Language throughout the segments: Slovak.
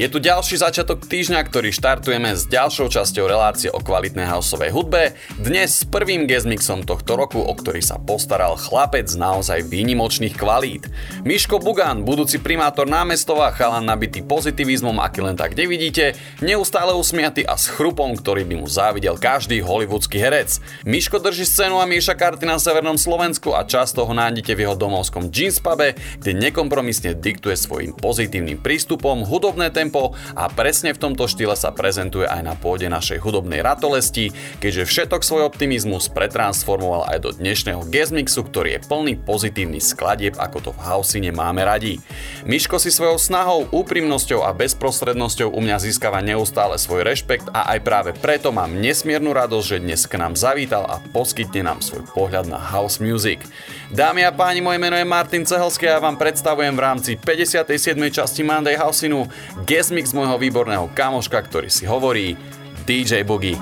Je tu ďalší začiatok týždňa, ktorý štartujeme s ďalšou časťou relácie o kvalitnej houseovej hudbe. Dnes s prvým guest mixom tohto roku, o ktorý sa postaral chlapec naozaj výnimočných kvalít. Miško Bugan, budúci primátor námestova, chalan nabitý pozitivizmom, aký len tak nevidíte, neustále usmiatý a s chrupom, ktorý by mu závidel každý hollywoodský herec. Miško drží scénu a mieša karty na severnom Slovensku a často ho nájdete v jeho domovskom jeans pube, kde nekompromisne diktuje svojim pozitívnym prístupom hudobné tempo tempo a presne v tomto štýle sa prezentuje aj na pôde našej hudobnej ratolesti, keďže všetok svoj optimizmus pretransformoval aj do dnešného mixu, ktorý je plný pozitívny skladieb, ako to v Hausine máme radi. Miško si svojou snahou, úprimnosťou a bezprostrednosťou u mňa získava neustále svoj rešpekt a aj práve preto mám nesmiernu radosť, že dnes k nám zavítal a poskytne nám svoj pohľad na house music. Dámy a páni, moje meno je Martin Cehelský a ja vám predstavujem v rámci 57. časti Monday Housinu guest mix môjho výborného kamoška, ktorý si hovorí DJ Boogie.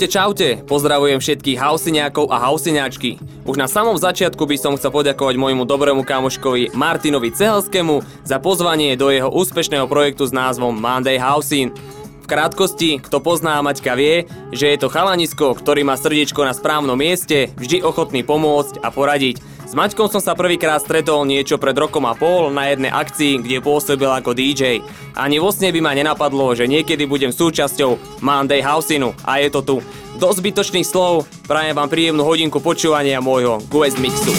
Ahojte, čaute, pozdravujem všetkých hausiniakov a hausiňáčky. Už na samom začiatku by som chcel poďakovať môjmu dobrému kamoškovi Martinovi Cehelskému za pozvanie do jeho úspešného projektu s názvom Monday Housin. V krátkosti, kto pozná Maťka vie, že je to chalanisko, ktorý má srdiečko na správnom mieste, vždy ochotný pomôcť a poradiť. S Maťkom som sa prvýkrát stretol niečo pred rokom a pol na jednej akcii, kde pôsobil ako DJ. Ani vo sne by ma nenapadlo, že niekedy budem súčasťou Monday Housinu a je to tu. Do zbytočných slov prajem vám príjemnú hodinku počúvania môjho Guest Mixu.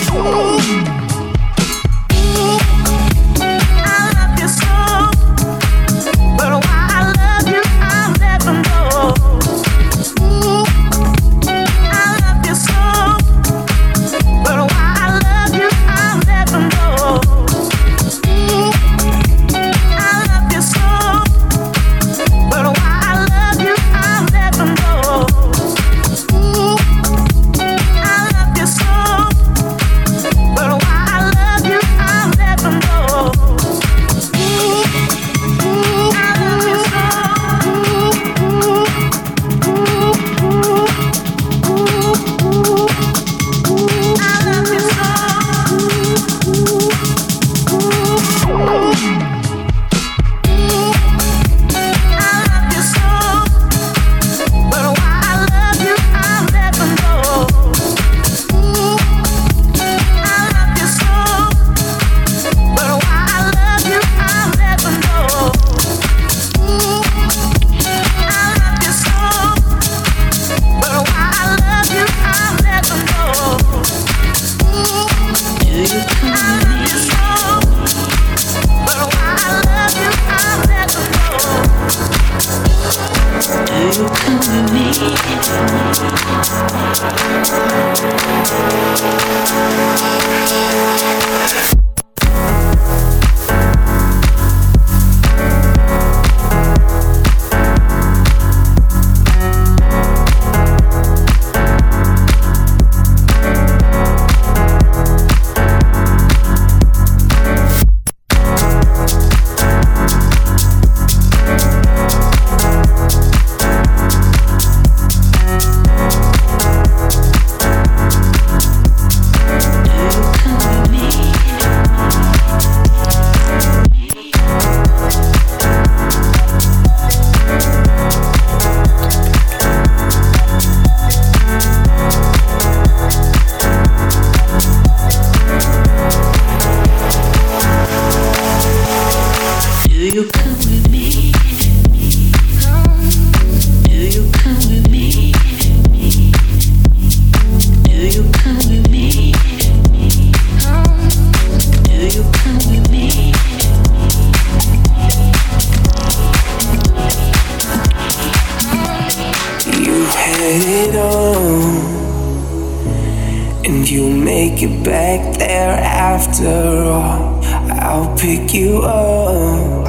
After all. I'll pick you up.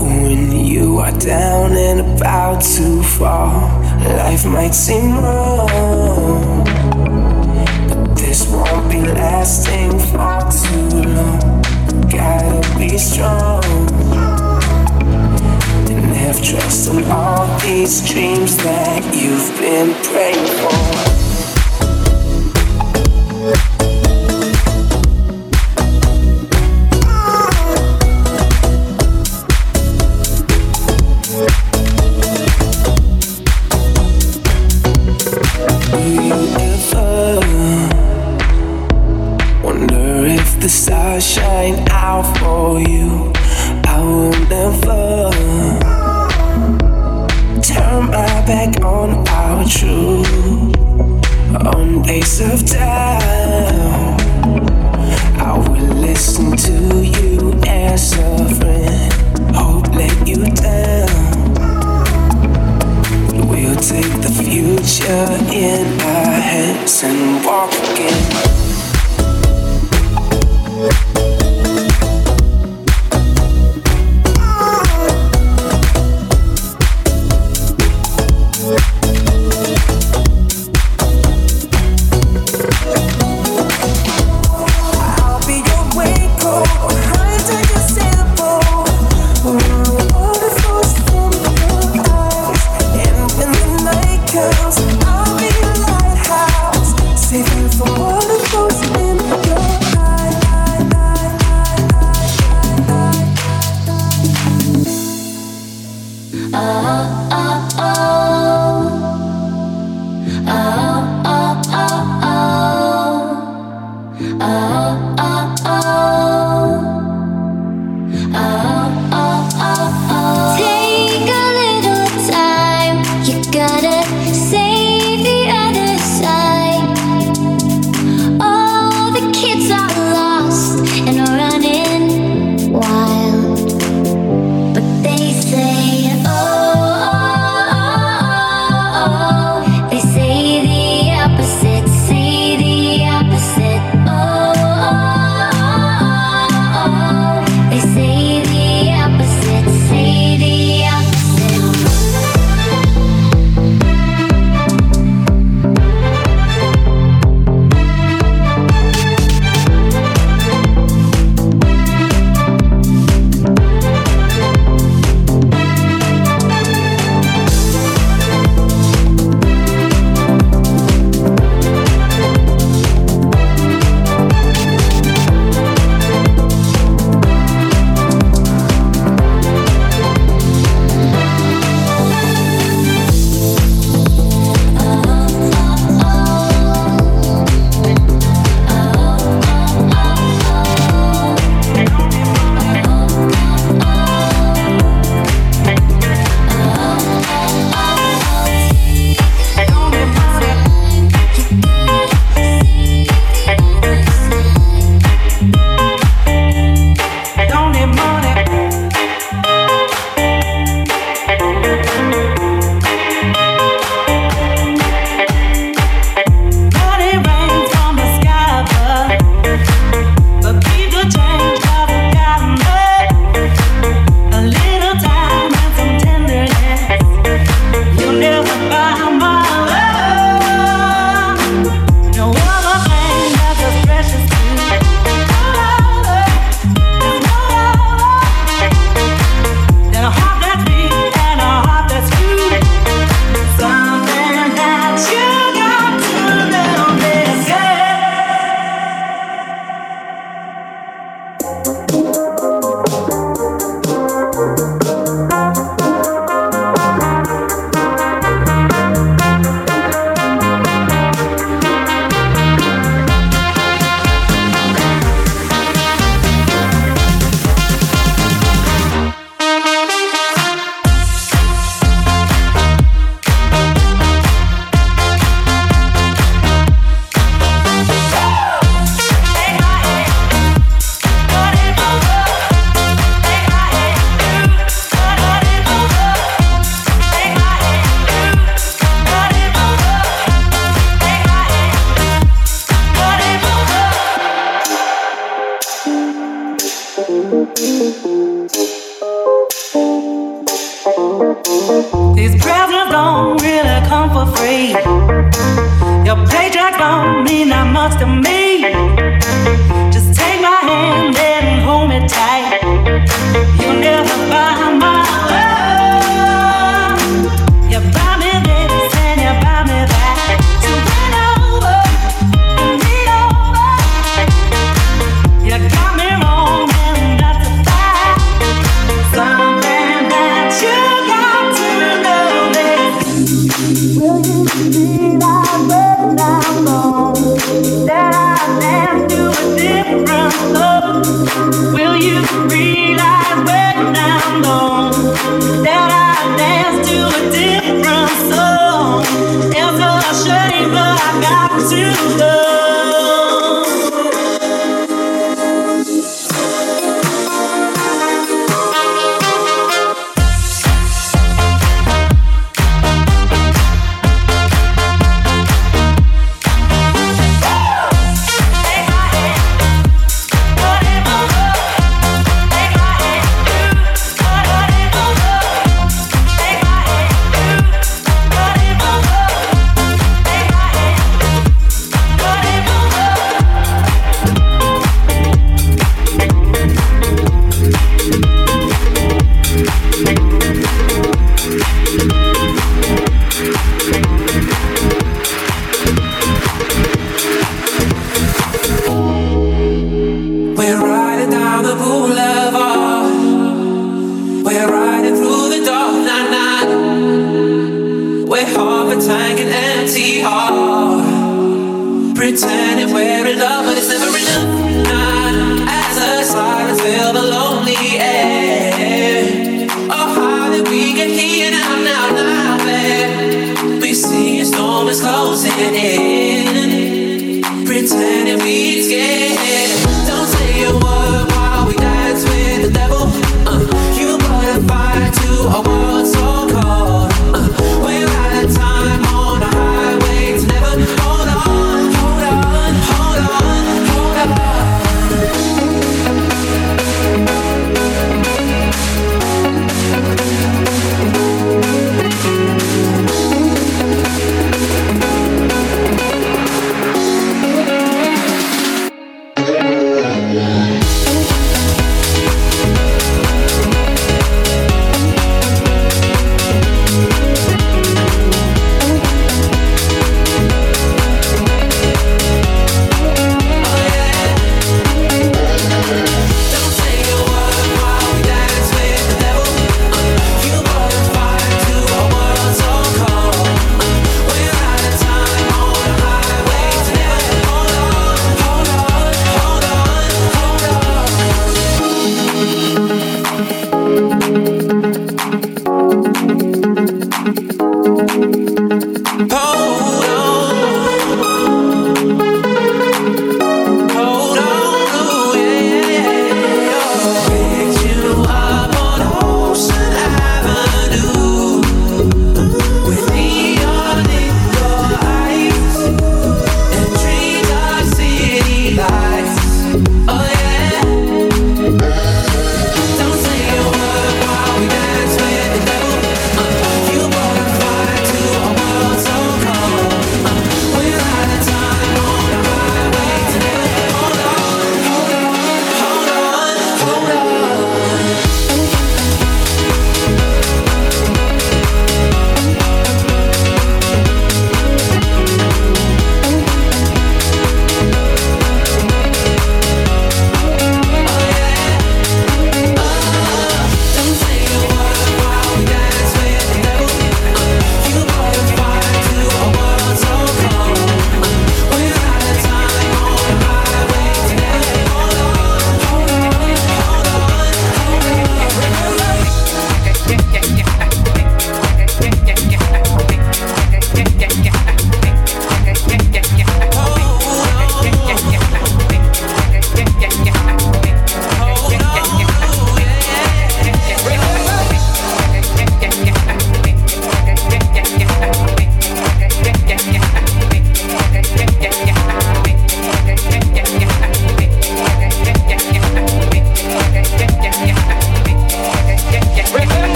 When you are down and about to fall, life might seem wrong. But this won't be lasting for too long. Gotta be strong. And have trust in all these dreams that you've been praying for.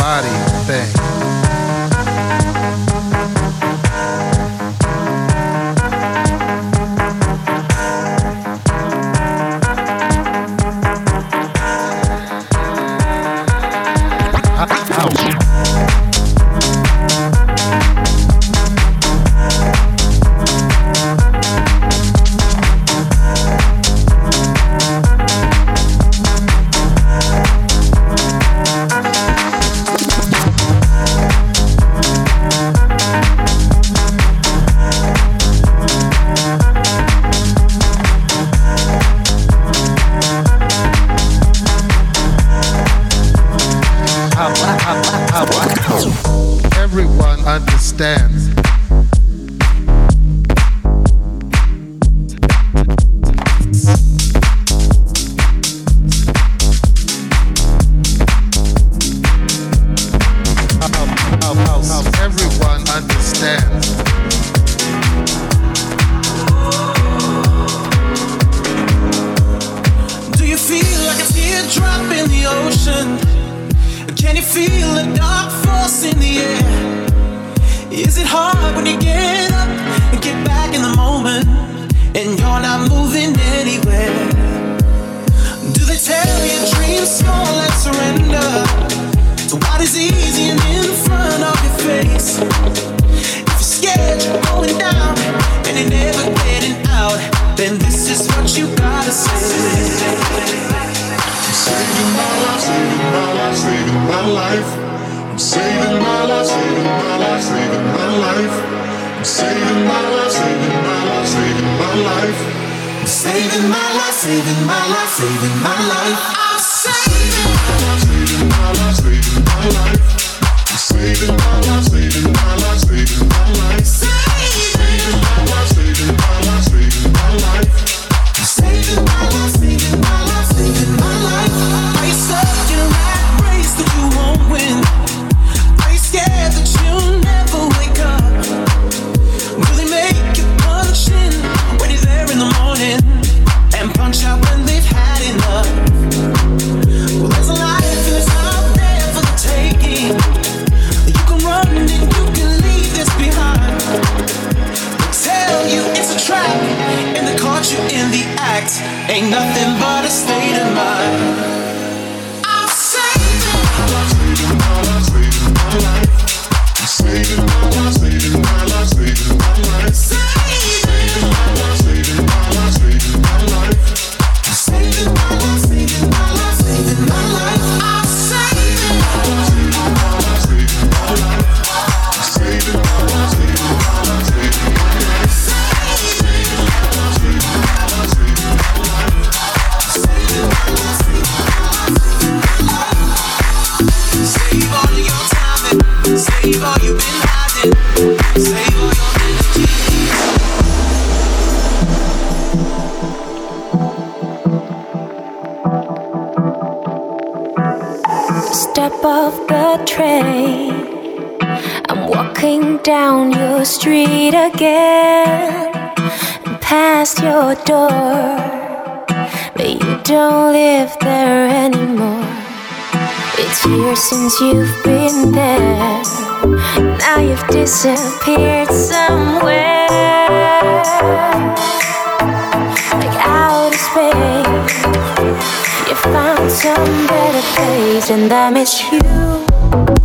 Body thing. my life. since you've been there. Now you've disappeared somewhere, like outer space. You found some better place, and I miss you.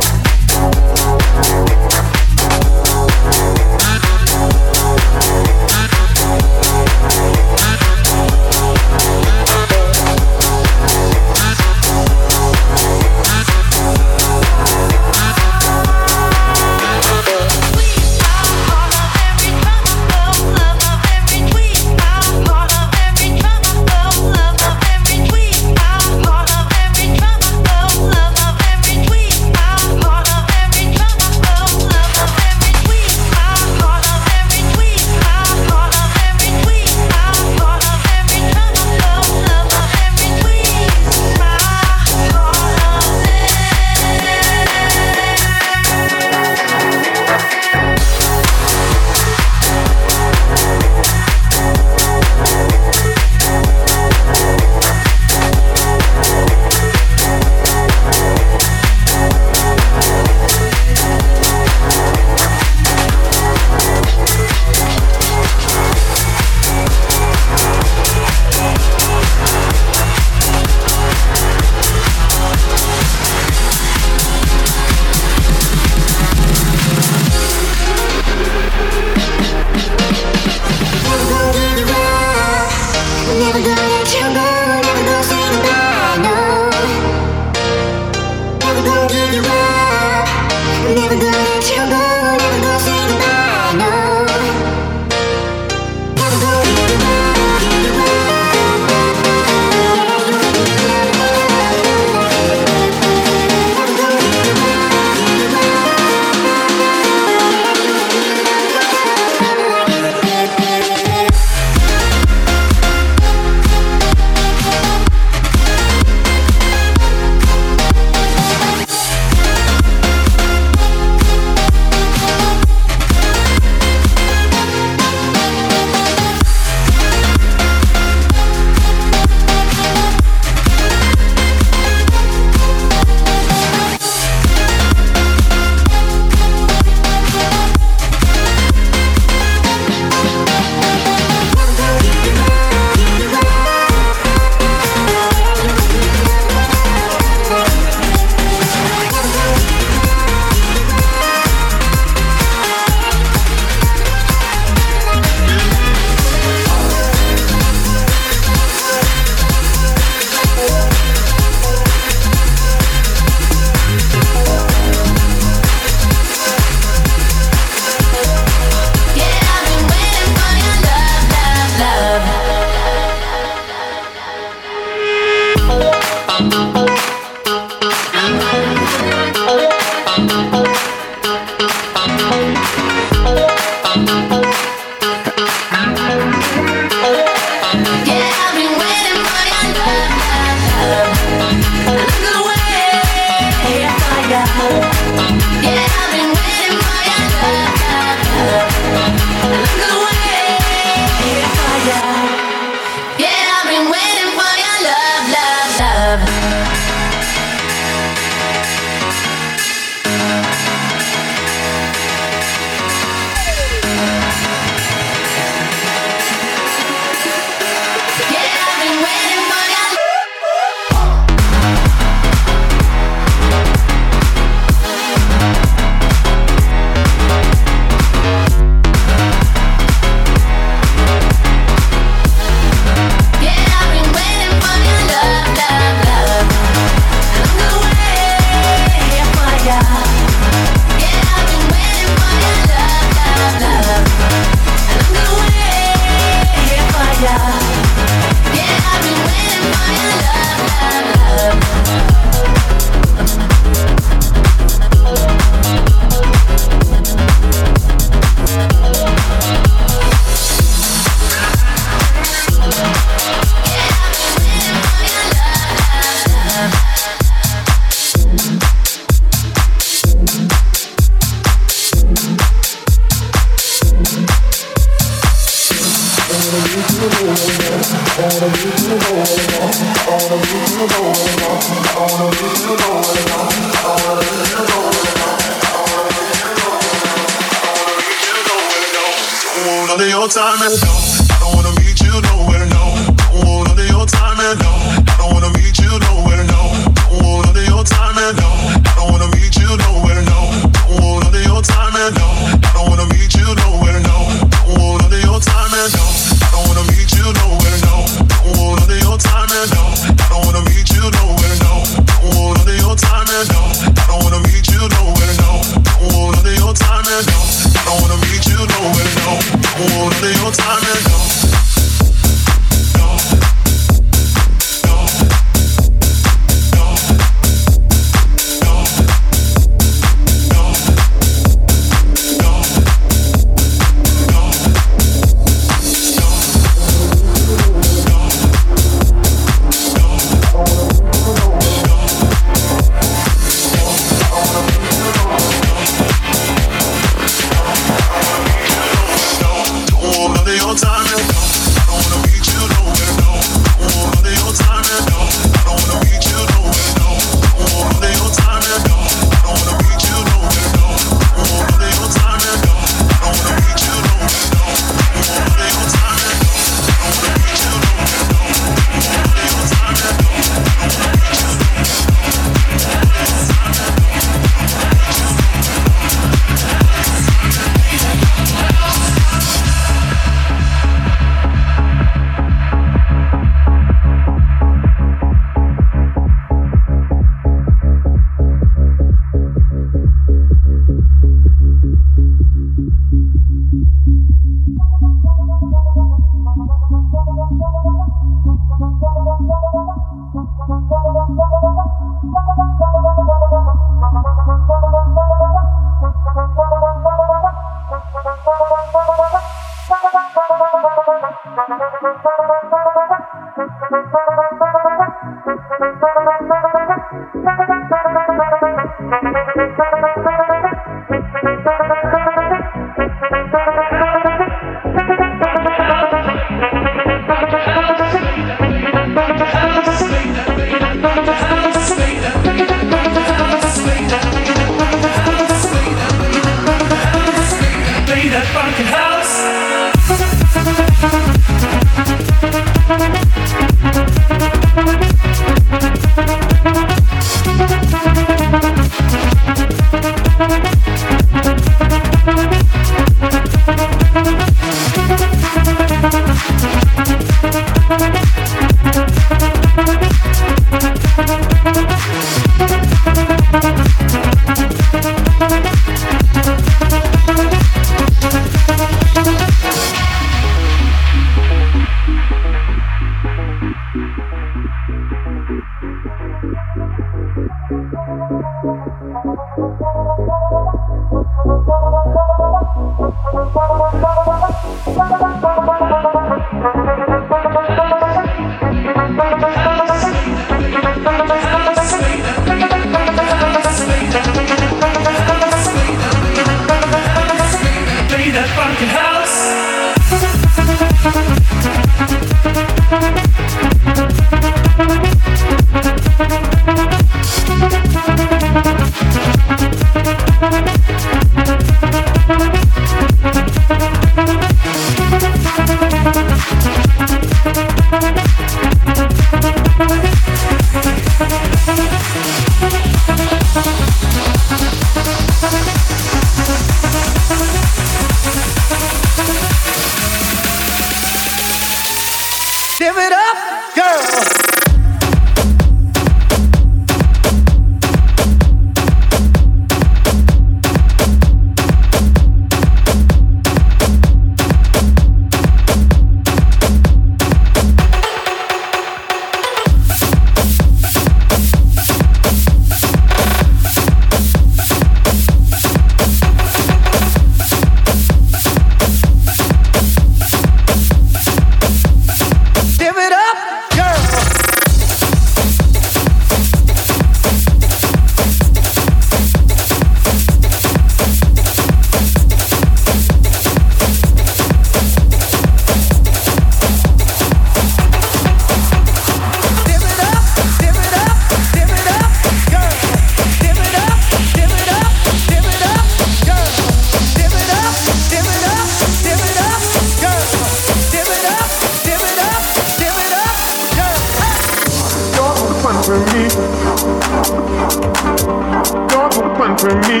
One for me.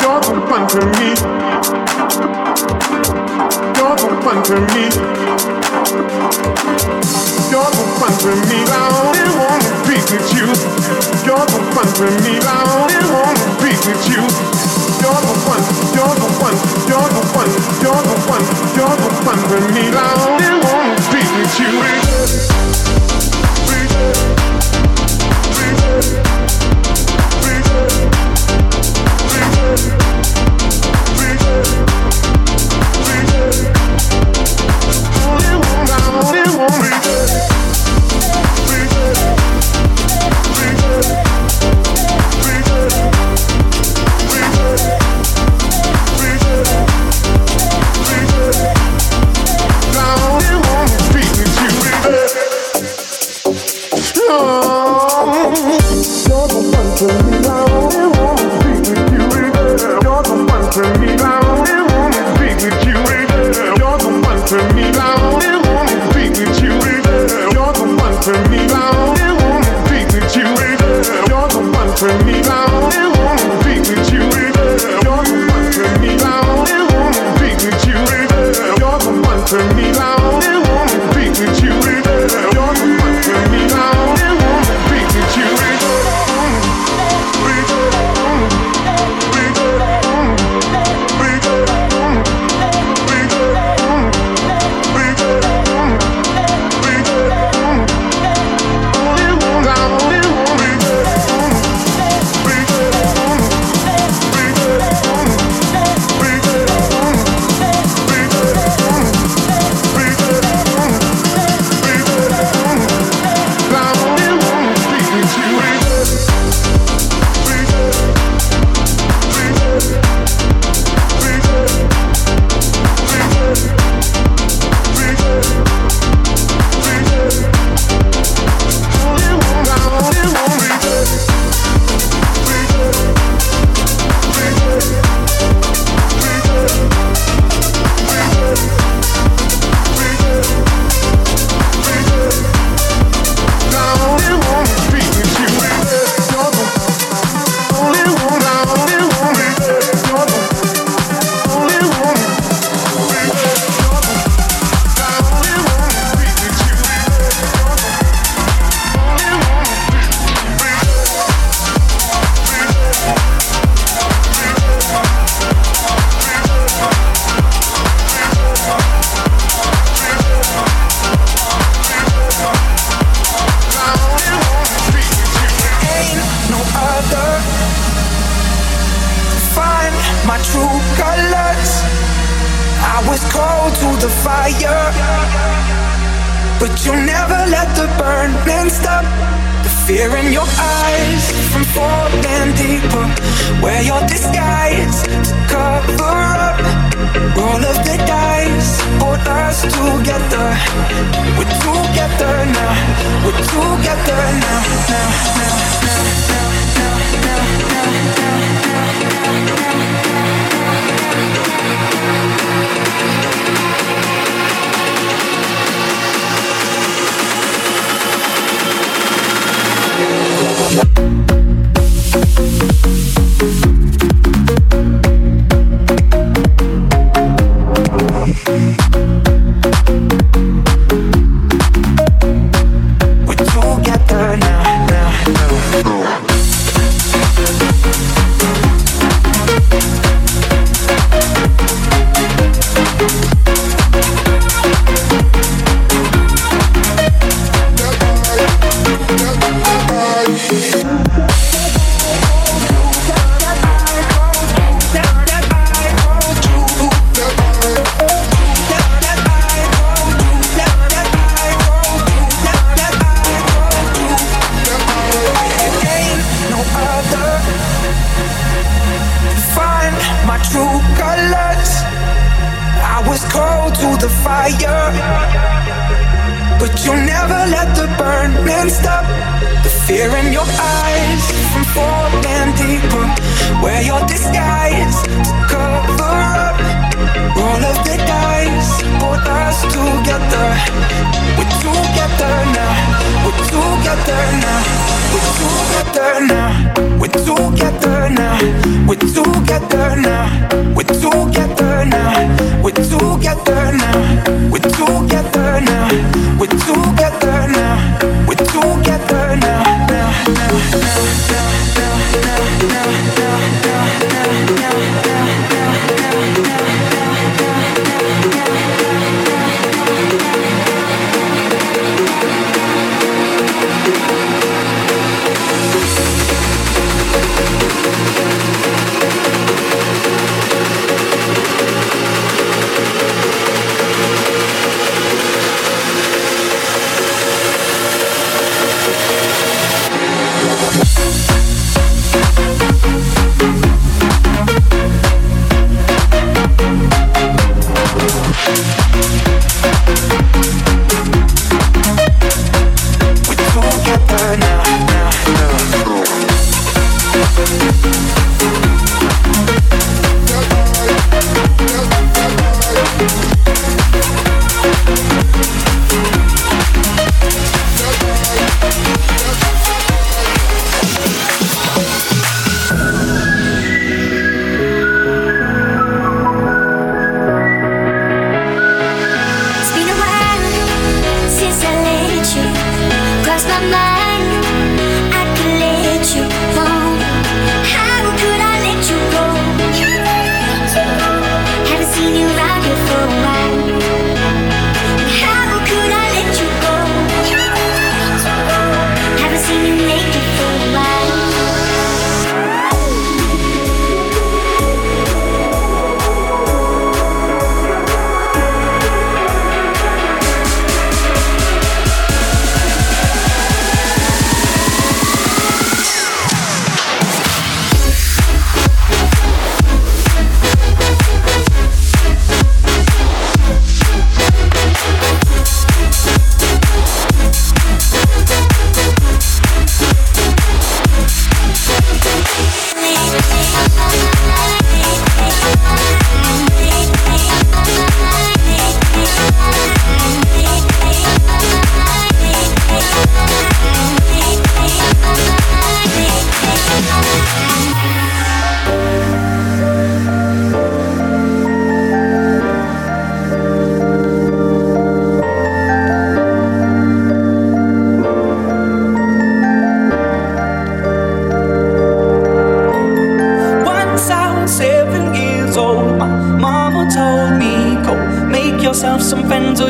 The one for me. The one for me. The one for me. I only wanna be with you. You're the one me. I only wanna be with you. You're the one. You're the one. You're the one. You're the one. You're the one for me. I only wanna be with you. For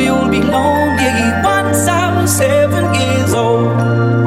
you'll be lonely. Once I was seven years old.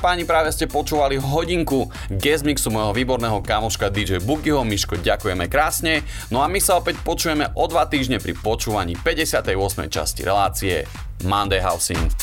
páni, práve ste počúvali hodinku guest mixu môjho výborného kamoška DJ Bukyho. Miško, ďakujeme krásne. No a my sa opäť počujeme o dva týždne pri počúvaní 58. časti relácie Monday Housing.